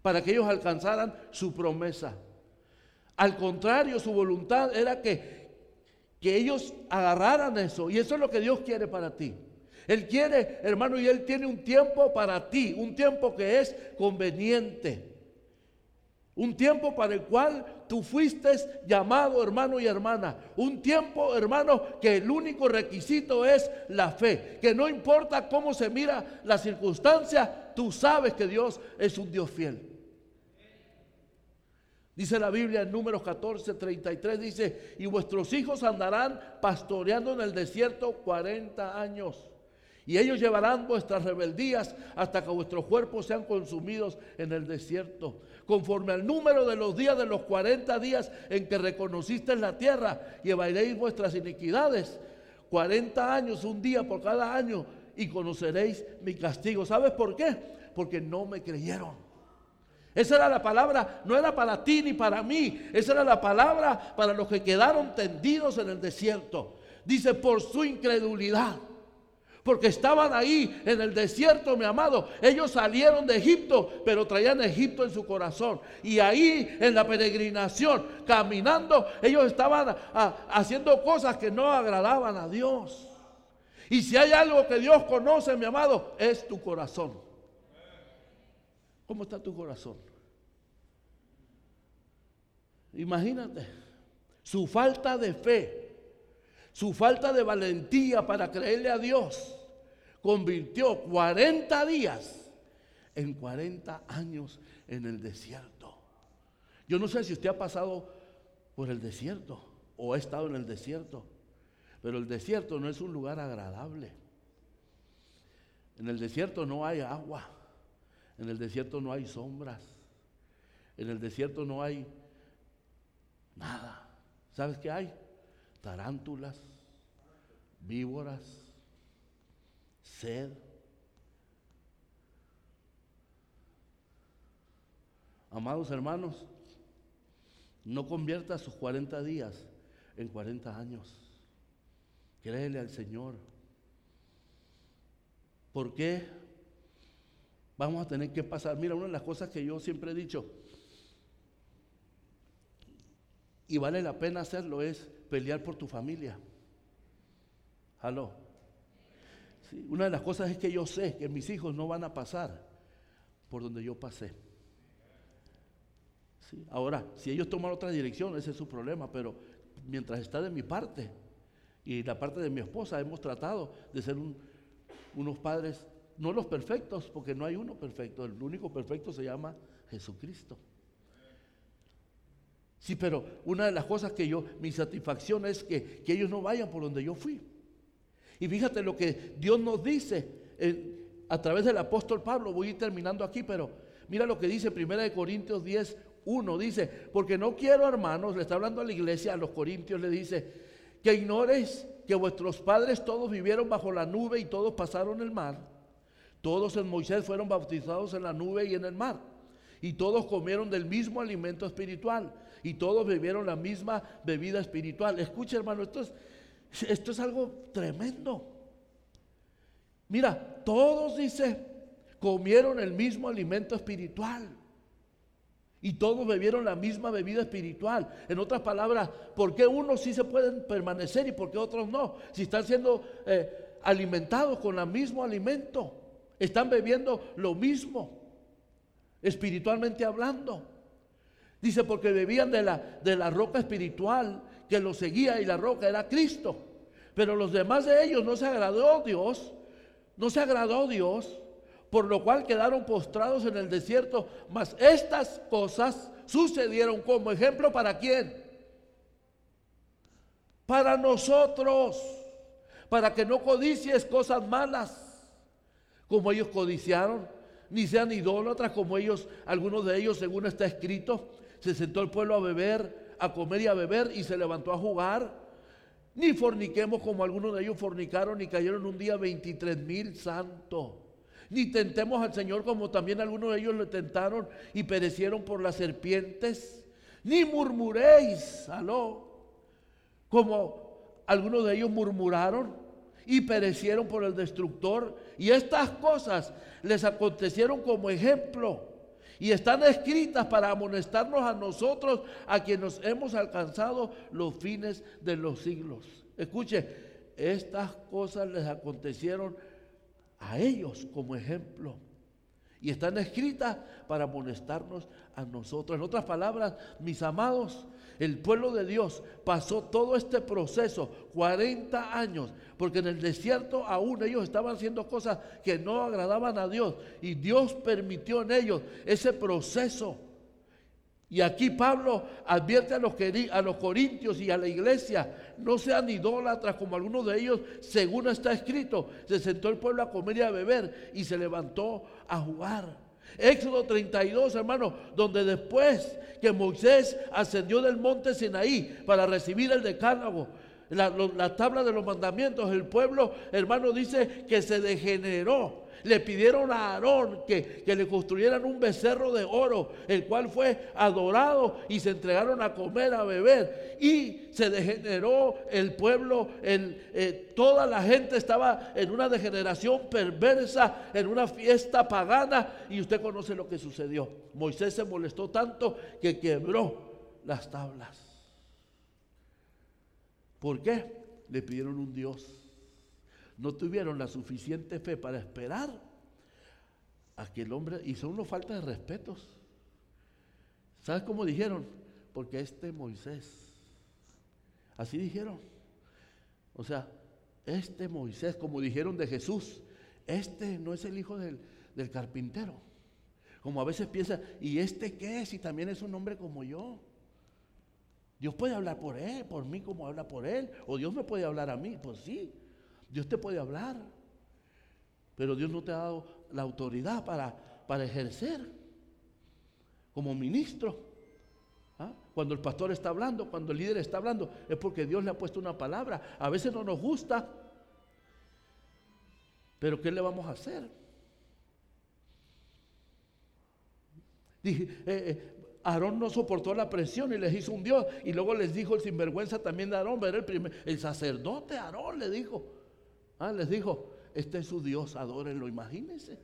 para que ellos alcanzaran su promesa. Al contrario, su voluntad era que, que ellos agarraran eso. Y eso es lo que Dios quiere para ti. Él quiere, hermano, y Él tiene un tiempo para ti, un tiempo que es conveniente. Un tiempo para el cual tú fuiste llamado hermano y hermana. Un tiempo, hermano, que el único requisito es la fe. Que no importa cómo se mira la circunstancia, tú sabes que Dios es un Dios fiel. Dice la Biblia en números 14, 33, dice, y vuestros hijos andarán pastoreando en el desierto 40 años. Y ellos llevarán vuestras rebeldías hasta que vuestros cuerpos sean consumidos en el desierto conforme al número de los días de los 40 días en que reconociste la tierra, llevaréis vuestras iniquidades. 40 años, un día por cada año, y conoceréis mi castigo. ¿Sabes por qué? Porque no me creyeron. Esa era la palabra, no era para ti ni para mí, esa era la palabra para los que quedaron tendidos en el desierto. Dice, por su incredulidad. Porque estaban ahí en el desierto, mi amado. Ellos salieron de Egipto, pero traían Egipto en su corazón. Y ahí en la peregrinación, caminando, ellos estaban haciendo cosas que no agradaban a Dios. Y si hay algo que Dios conoce, mi amado, es tu corazón. ¿Cómo está tu corazón? Imagínate, su falta de fe su falta de valentía para creerle a Dios convirtió 40 días en 40 años en el desierto. Yo no sé si usted ha pasado por el desierto o ha estado en el desierto, pero el desierto no es un lugar agradable. En el desierto no hay agua, en el desierto no hay sombras, en el desierto no hay nada. ¿Sabes qué hay? Tarántulas, víboras, sed. Amados hermanos, no convierta sus 40 días en 40 años. Créele al Señor. ¿Por qué? Vamos a tener que pasar. Mira, una de las cosas que yo siempre he dicho, y vale la pena hacerlo, es pelear por tu familia. Aló. una de las cosas es que yo sé que mis hijos no van a pasar por donde yo pasé. ahora, si ellos toman otra dirección, ese es su problema, pero mientras está de mi parte y la parte de mi esposa, hemos tratado de ser unos padres, no los perfectos, porque no hay uno perfecto, el único perfecto se llama Jesucristo. Sí, pero una de las cosas que yo, mi satisfacción es que, ellos no vayan por donde yo fui. Y fíjate lo que Dios nos dice a través del apóstol Pablo. Voy a ir terminando aquí, pero mira lo que dice 1 Corintios 10, 1. Dice, porque no quiero, hermanos, le está hablando a la iglesia, a los corintios, le dice, que ignores que vuestros padres todos vivieron bajo la nube y todos pasaron el mar. Todos en Moisés fueron bautizados en la nube y en el mar. Y todos comieron del mismo alimento espiritual y todos bebieron la misma bebida espiritual. Escucha hermano, esto es, algo tremendo. Mira, todos, dice, comieron el mismo alimento espiritual. Y todos bebieron la misma bebida espiritual. En otras palabras, ¿por qué unos sí se pueden permanecer y por qué otros no? Si están siendo eh, alimentados con el mismo alimento, están bebiendo lo mismo, espiritualmente hablando. Dice, porque bebían de la, de la roca espiritual que los seguía y la roca era Cristo. Pero los demás de ellos no se agradó Dios, no se agradó Dios, por lo cual quedaron postrados en el desierto. Mas estas cosas sucedieron como ejemplo para quién? Para nosotros, para que no codicies cosas malas, como ellos codiciaron, ni sean idólatras como ellos, algunos de ellos, según está escrito, se sentó el pueblo a beber, a comer y a beber y se levantó a jugar. Ni forniquemos como algunos de ellos fornicaron y cayeron un día 23 mil santos. Ni tentemos al Señor como también algunos de ellos le tentaron y perecieron por las serpientes. Ni murmuréis, aló, como algunos de ellos murmuraron y perecieron por el destructor. Y estas cosas les acontecieron como ejemplo y están escritas para amonestarnos a nosotros, a quienes hemos alcanzado los fines de los siglos. Escuche, estas cosas les acontecieron a ellos como ejemplo. Y están escritas para molestarnos a nosotros. En otras palabras, mis amados, el pueblo de Dios pasó todo este proceso, 40 años, porque en el desierto aún ellos estaban haciendo cosas que no agradaban a Dios. Y Dios permitió en ellos ese proceso. Y aquí Pablo advierte a los, a los corintios y a la iglesia, no sean idólatras como algunos de ellos, según está escrito. Se sentó el pueblo a comer y a beber y se levantó a jugar. Éxodo 32, hermano, donde después que Moisés ascendió del monte Sinaí para recibir el decálogo, la, la tabla de los mandamientos, el pueblo, hermano, dice que se degeneró le pidieron a Aarón que, le construyeran un becerro de oro, el cual fue adorado y se entregaron a comer, a beber. Y se degeneró el pueblo, eh, toda la gente estaba en una degeneración perversa, en una fiesta pagana. Y usted conoce lo que sucedió. Moisés se molestó tanto que quebró las tablas. ¿Por qué? Le pidieron un Dios no tuvieron la suficiente fe para esperar a que el hombre hizo una falta de respetos. ¿Sabes cómo dijeron? Porque este Moisés, así dijeron. O sea, este Moisés, como dijeron de Jesús, este no es el hijo del, del carpintero. Como a veces piensa, ¿y este qué? Si también es un hombre como yo. Dios puede hablar por él, por mí como habla por él, o Dios me puede hablar a mí, pues sí. Dios te puede hablar, pero Dios no te ha dado la autoridad para, para ejercer como ministro. ¿Ah? Cuando el pastor está hablando, cuando el líder está hablando, es porque Dios le ha puesto una palabra. A veces no nos gusta, pero ¿qué le vamos a hacer? Dije, eh, eh, Aarón no soportó la presión y les hizo un Dios. Y luego les dijo el sinvergüenza también de Aarón, ver el, primer, el sacerdote Aarón le dijo, Ah, les dijo, este es su Dios, adórenlo, imagínense.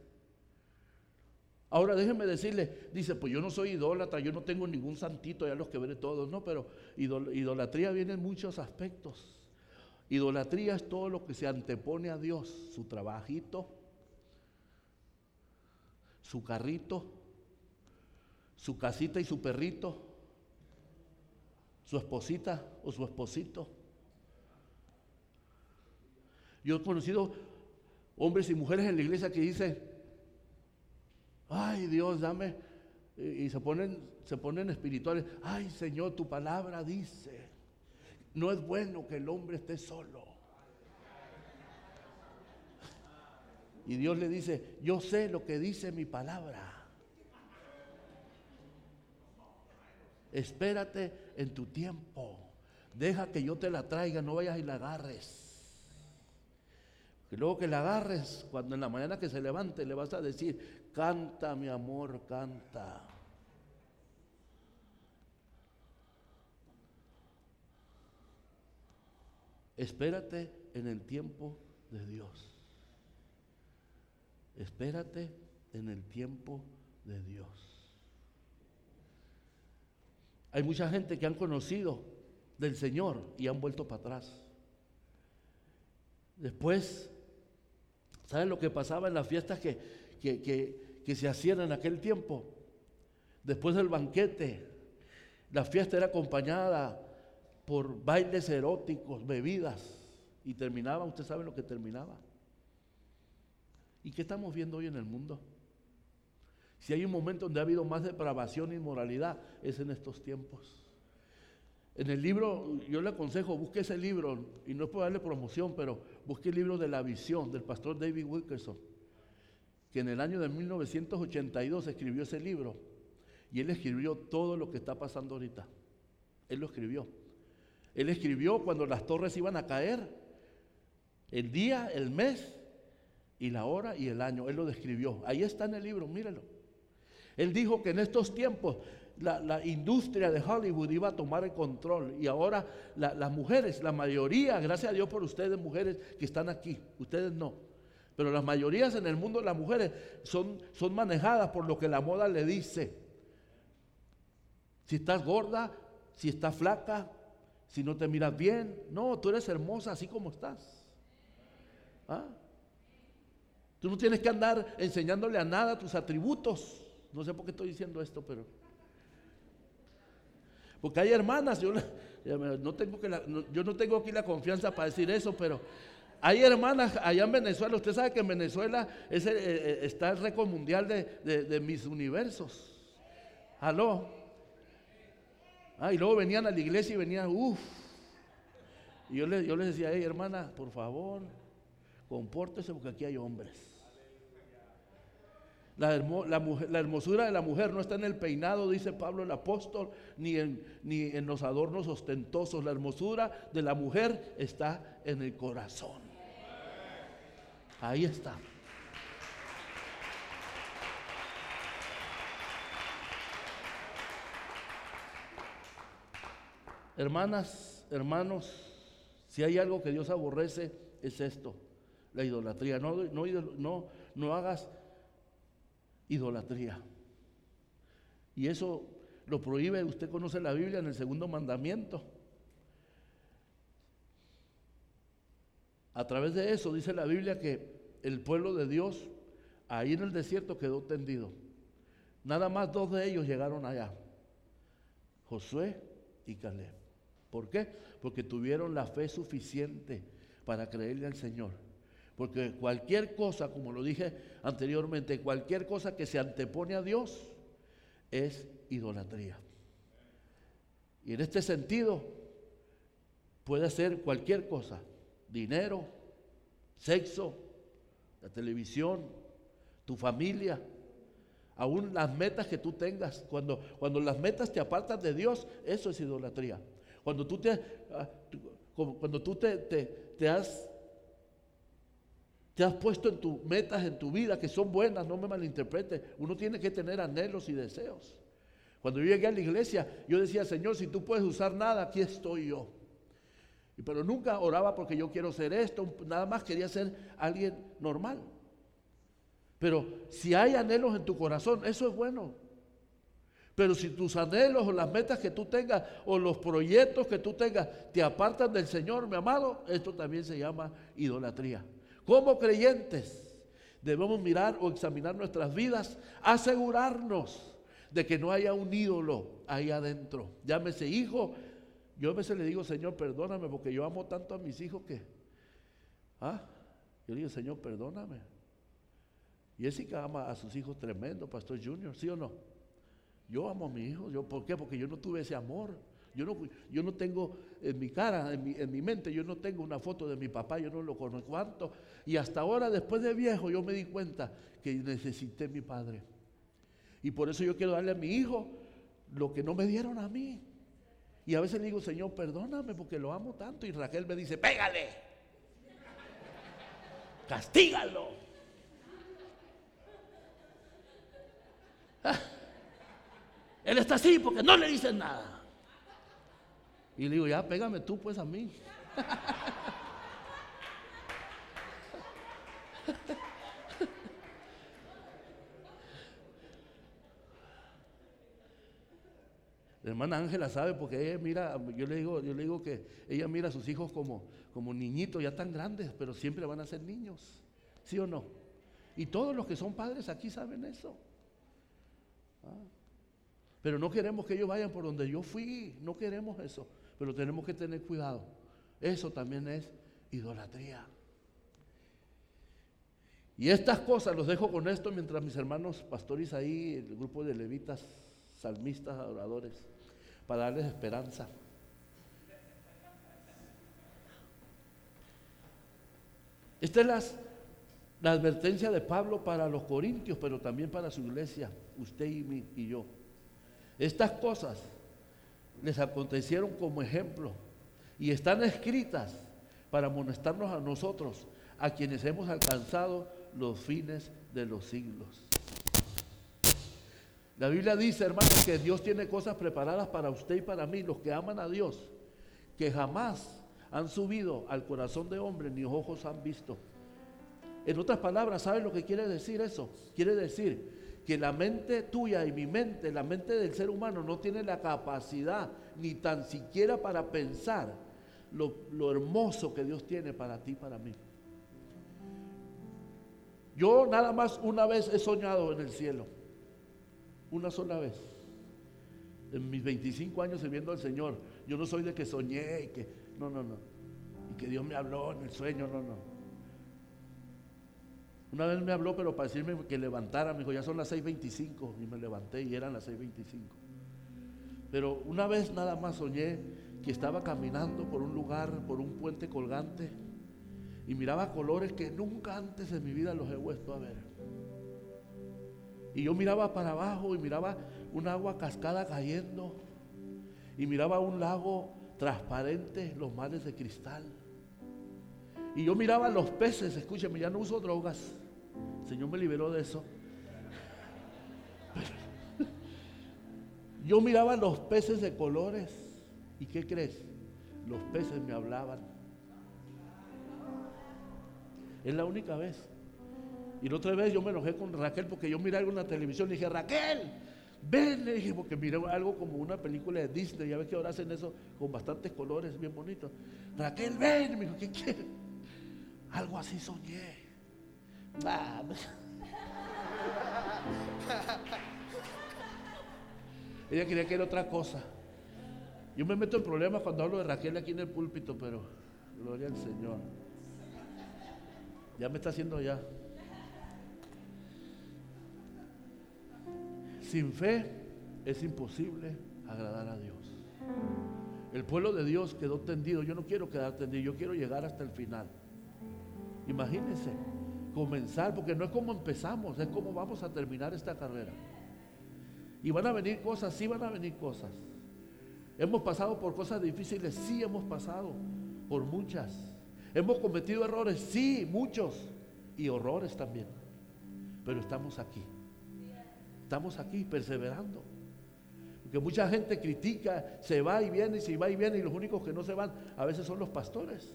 Ahora déjenme decirle, dice, pues yo no soy idólatra, yo no tengo ningún santito, ya los que veré todos, no, pero idolatría viene en muchos aspectos. Idolatría es todo lo que se antepone a Dios, su trabajito, su carrito, su casita y su perrito, su esposita o su esposito. Yo he conocido hombres y mujeres en la iglesia que dicen, ay Dios, dame, y se ponen, se ponen espirituales, ay Señor, tu palabra dice, no es bueno que el hombre esté solo. Y Dios le dice, yo sé lo que dice mi palabra. Espérate en tu tiempo. Deja que yo te la traiga, no vayas y la agarres. Y luego que la agarres, cuando en la mañana que se levante le vas a decir, canta mi amor, canta. Espérate en el tiempo de Dios. Espérate en el tiempo de Dios. Hay mucha gente que han conocido del Señor y han vuelto para atrás. Después ¿Saben lo que pasaba en las fiestas que, que, se hacían en aquel tiempo? Después del banquete, la fiesta era acompañada por bailes eróticos, bebidas, y terminaba, usted sabe lo que terminaba. ¿Y qué estamos viendo hoy en el mundo? Si hay un momento donde ha habido más depravación y inmoralidad, es en estos tiempos. En el libro, yo le aconsejo, busque ese libro, y no es por darle promoción, pero busque el libro de la visión del pastor David Wilkerson, que en el año de 1982 escribió ese libro, y él escribió todo lo que está pasando ahorita. Él lo escribió. Él escribió cuando las torres iban a caer, el día, el mes, y la hora y el año. Él lo describió. Ahí está en el libro, mírelo. Él dijo que en estos tiempos la, industria de Hollywood iba a tomar el control y ahora las mujeres, la mayoría, gracias a Dios por ustedes mujeres que están aquí, ustedes no, pero las mayorías en el mundo las mujeres son, son manejadas por lo que la moda le dice. Si estás gorda, si estás flaca, si no te miras bien, no, tú eres hermosa así como estás. ¿Ah? Tú no tienes que andar enseñándole a nada tus atributos. No sé por qué estoy diciendo esto, pero... Porque hay hermanas, yo no tengo, que yo no tengo aquí la confianza para decir eso, pero hay hermanas allá en Venezuela. Usted sabe que en Venezuela eh, eh, está el récord mundial de, mis universos. Aló. Ah, y luego venían a la iglesia y venían, uff. Y yo, yo les decía, hey hermana, por favor, compórtese porque aquí hay hombres. La, hermosura de la mujer no está en el peinado, dice Pablo el apóstol, ni en, ni en los adornos ostentosos. La hermosura de la mujer está en el corazón. Ahí está. Hermanas, hermanos, si hay algo que Dios aborrece, es esto, la idolatría. No, no, no, no hagas idolatría. Y eso lo prohíbe, usted conoce la Biblia en el segundo mandamiento. A través de eso dice la Biblia que el pueblo de Dios ahí en el desierto quedó tendido. Nada más dos de ellos llegaron allá, Josué y Caleb. ¿Por qué? Porque tuvieron la fe suficiente para creerle al Señor. Porque cualquier cosa, como lo dije anteriormente, cualquier cosa que se antepone a Dios es idolatría. Y en este sentido puede ser cualquier cosa, dinero, sexo, la televisión, tu familia, aún las metas que tú tengas. Cuando, cuando las metas te apartan de Dios, eso es idolatría. Cuando tú te, ah, cuando tú te, te has te has puesto en tus metas en tu vida que son buenas, no me malinterprete. Uno tiene que tener anhelos y deseos. Cuando yo llegué a la iglesia, yo decía, Señor, si tú puedes usar nada, aquí estoy yo. Pero nunca oraba porque yo quiero ser esto, nada más quería ser alguien normal. Pero si hay anhelos en tu corazón, eso es bueno. Pero si tus anhelos o las metas que tú tengas o los proyectos que tú tengas te apartan del Señor, mi amado, esto también se llama idolatría. Como creyentes debemos mirar o examinar nuestras vidas, asegurarnos de que no haya un ídolo ahí adentro. Llámese hijo. Yo a veces le digo, Señor, perdóname porque yo amo tanto a mis hijos que... ¿ah? Yo le digo, Señor, perdóname. Jessica ama a sus hijos tremendo, Pastor Junior, ¿sí o no? Yo amo a mi hijo. Yo, ¿Por qué? Porque yo no tuve ese amor. Yo no, yo no tengo en mi cara, en mi, en mi, mente, yo no tengo una foto de mi papá, yo no lo conozco cuánto. Y hasta ahora, después de viejo, yo me di cuenta que necesité mi padre. Y por eso yo quiero darle a mi hijo lo que no me dieron a mí. Y a veces le digo, Señor, perdóname porque lo amo tanto. Y Raquel me dice, pégale, castígalo. Él está así porque no le dicen nada. Y le digo, ya pégame tú pues a mí. La hermana Ángela sabe porque ella mira, yo le digo, yo le digo que ella mira a sus hijos como, como niñitos ya tan grandes, pero siempre van a ser niños. ¿Sí o no? Y todos los que son padres aquí saben eso. Ah. Pero no queremos que ellos vayan por donde yo fui, no queremos eso pero tenemos que tener cuidado. Eso también es idolatría. Y estas cosas los dejo con esto mientras mis hermanos pastores ahí, el grupo de levitas, salmistas, adoradores, para darles esperanza. Esta es la advertencia de Pablo para los corintios, pero también para su iglesia, usted y, y yo. Estas cosas les acontecieron como ejemplo y están escritas para amonestarnos a nosotros, a quienes hemos alcanzado los fines de los siglos. La Biblia dice, hermanos, que Dios tiene cosas preparadas para usted y para mí, los que aman a Dios, que jamás han subido al corazón de hombre ni ojos han visto. En otras palabras, ¿saben lo que quiere decir eso? Quiere decir que la mente tuya y mi mente, la mente del ser humano, no tiene la capacidad ni tan siquiera para pensar lo, hermoso que Dios tiene para ti y para mí. Yo nada más una vez he soñado en el cielo. Una sola vez. En mis 25 años sirviendo al Señor. Yo no soy de que soñé y que. No, no, no. Y que Dios me habló en el sueño. No, no. Una vez me habló, pero para decirme que levantara. Me dijo, ya son las 6.25. Y me levanté y eran las 6.25. Pero una vez nada más soñé que estaba caminando por un lugar, por un puente colgante y miraba colores que nunca antes en mi vida los he vuelto a ver. Y yo miraba para abajo y miraba un agua cascada cayendo y miraba un lago transparente, los mares de cristal. Y yo miraba los peces, escúcheme, ya no uso drogas. El Señor me liberó de eso. yo miraba los peces de colores. ¿Y qué crees? Los peces me hablaban. Es la única vez. Y la otra vez yo me enojé con Raquel porque yo miré algo en la televisión y dije, Raquel, ven, le dije, porque miré algo como una película de Disney, ya ves que ahora hacen eso con bastantes colores bien bonitos. Raquel, ven, me dijo, ¿qué quieres? Algo así soñé. Ella quería que era otra cosa. Yo me meto en problemas cuando hablo de Raquel aquí en el púlpito, pero gloria al Señor. Ya me está haciendo ya. Sin fe es imposible agradar a Dios. El pueblo de Dios quedó tendido. Yo no quiero quedar tendido, yo quiero llegar hasta el final. Imagínense, comenzar, porque no es como empezamos, es como vamos a terminar esta carrera. Y van a venir cosas, sí van a venir cosas. Hemos pasado por cosas difíciles, sí hemos pasado por muchas. Hemos cometido errores, sí, muchos, y horrores también. Pero estamos aquí. Estamos aquí perseverando. Porque mucha gente critica, se va y viene, y se va y viene, y los únicos que no se van a veces son los pastores.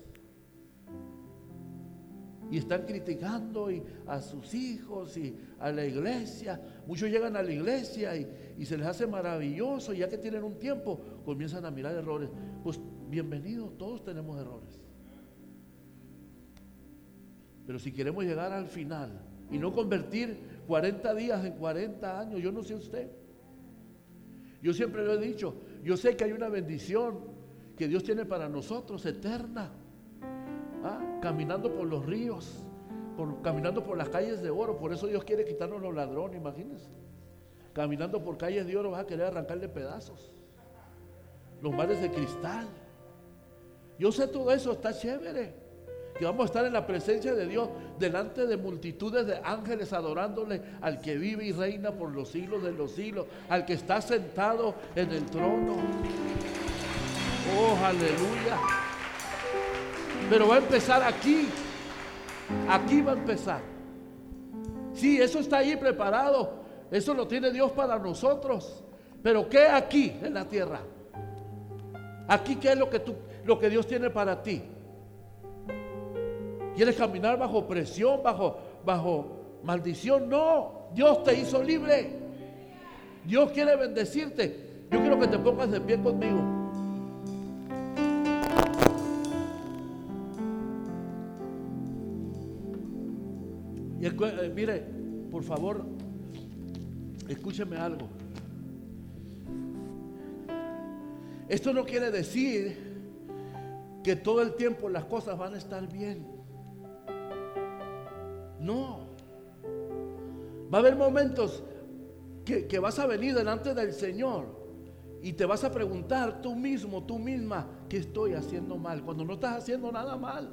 Y están criticando a sus hijos y a la iglesia. Muchos llegan a la iglesia y, y se les hace maravilloso, y ya que tienen un tiempo, comienzan a mirar errores. Pues bienvenidos, todos tenemos errores. Pero si queremos llegar al final y no convertir 40 días en 40 años, yo no sé usted. Yo siempre lo he dicho, yo sé que hay una bendición que Dios tiene para nosotros, eterna. Caminando por los ríos, caminando por las calles de oro. Por eso Dios quiere quitarnos los ladrones, imagínense. Caminando por calles de oro vas a querer arrancarle pedazos. Los mares de cristal. Yo sé todo eso, está chévere que vamos a estar en la presencia de Dios delante de multitudes de ángeles adorándole al que vive y reina por los siglos de los siglos, al que está sentado en el trono. Oh, aleluya. Pero va a empezar aquí. Aquí va a empezar. Sí, eso está ahí preparado. Eso lo tiene Dios para nosotros. Pero ¿qué aquí en la tierra? Aquí qué es lo que tú lo que Dios tiene para ti? ¿Quieres caminar bajo presión, bajo, bajo maldición? No, Dios te hizo libre. Dios quiere bendecirte. Yo quiero que te pongas de pie conmigo. Y eh, mire, por favor, escúcheme algo. Esto no quiere decir que todo el tiempo las cosas van a estar bien. No. Va a haber momentos que, vas a venir delante del Señor y te vas a preguntar tú mismo, tú misma, ¿qué estoy haciendo mal? Cuando no estás haciendo nada mal.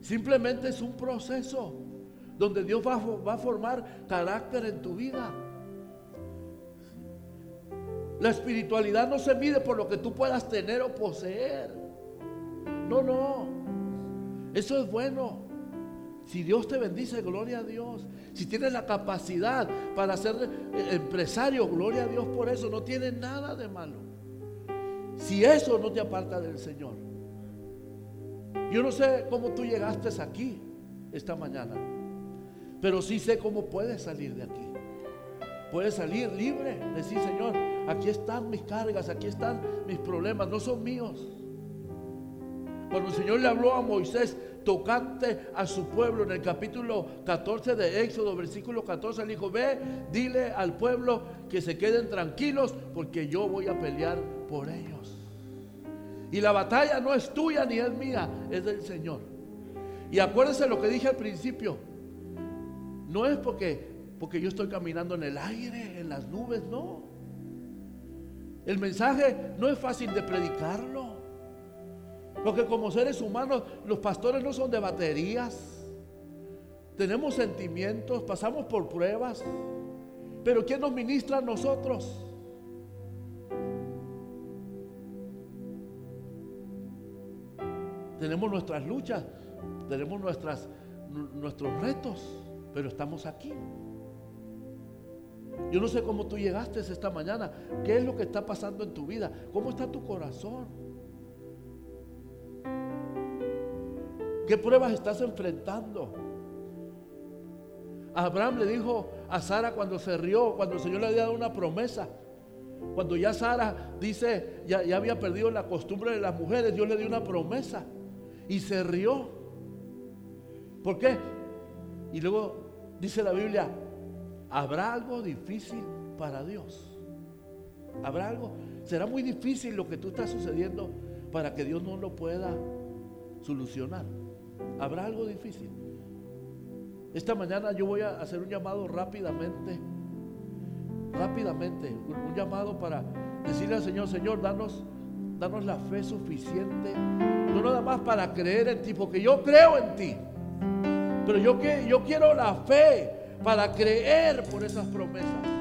Simplemente es un proceso donde Dios va, a formar carácter en tu vida. La espiritualidad no se mide por lo que tú puedas tener o poseer. No, no. Eso es bueno. Si Dios te bendice, gloria a Dios. Si tienes la capacidad para ser eh, empresario, gloria a Dios por eso. No tiene nada de malo. Si eso no te aparta del Señor. Yo no sé cómo tú llegaste aquí esta mañana, pero sí sé cómo puedes salir de aquí. Puedes salir libre, decir, Señor, aquí están mis cargas, aquí están mis problemas, no son míos. Cuando el Señor le habló a Moisés, tocante a su pueblo, en el capítulo 14 de Éxodo, versículo 14, le dijo, ve, dile al pueblo que se queden tranquilos porque yo voy a pelear por ellos. Y la batalla no es tuya ni es mía, es del Señor. Y acuérdense lo que dije al principio. No es porque, porque yo estoy caminando en el aire, en las nubes, no. El mensaje no es fácil de predicarlo. Porque como seres humanos, los pastores no son de baterías. Tenemos sentimientos, pasamos por pruebas. Pero ¿quién nos ministra a nosotros? Tenemos nuestras luchas, tenemos nuestras, nuestros retos, pero estamos aquí. Yo no sé cómo tú llegaste esta mañana, qué es lo que está pasando en tu vida, cómo está tu corazón, qué pruebas estás enfrentando. Abraham le dijo a Sara cuando se rió, cuando el Señor le había dado una promesa. Cuando ya Sara dice, ya, ya había perdido la costumbre de las mujeres, Dios le dio una promesa y se rió. ¿Por qué? Y luego dice la Biblia, ¿habrá algo difícil para Dios? ¿Habrá algo? ¿Será muy difícil lo que tú estás sucediendo para que Dios no lo pueda solucionar? ¿Habrá algo difícil? Esta mañana yo voy a hacer un llamado rápidamente, rápidamente, un, llamado para decirle al Señor, Señor, danos, danos la fe suficiente no nada más para creer en ti, porque yo creo en ti. Pero yo, yo quiero la fe para creer por esas promesas.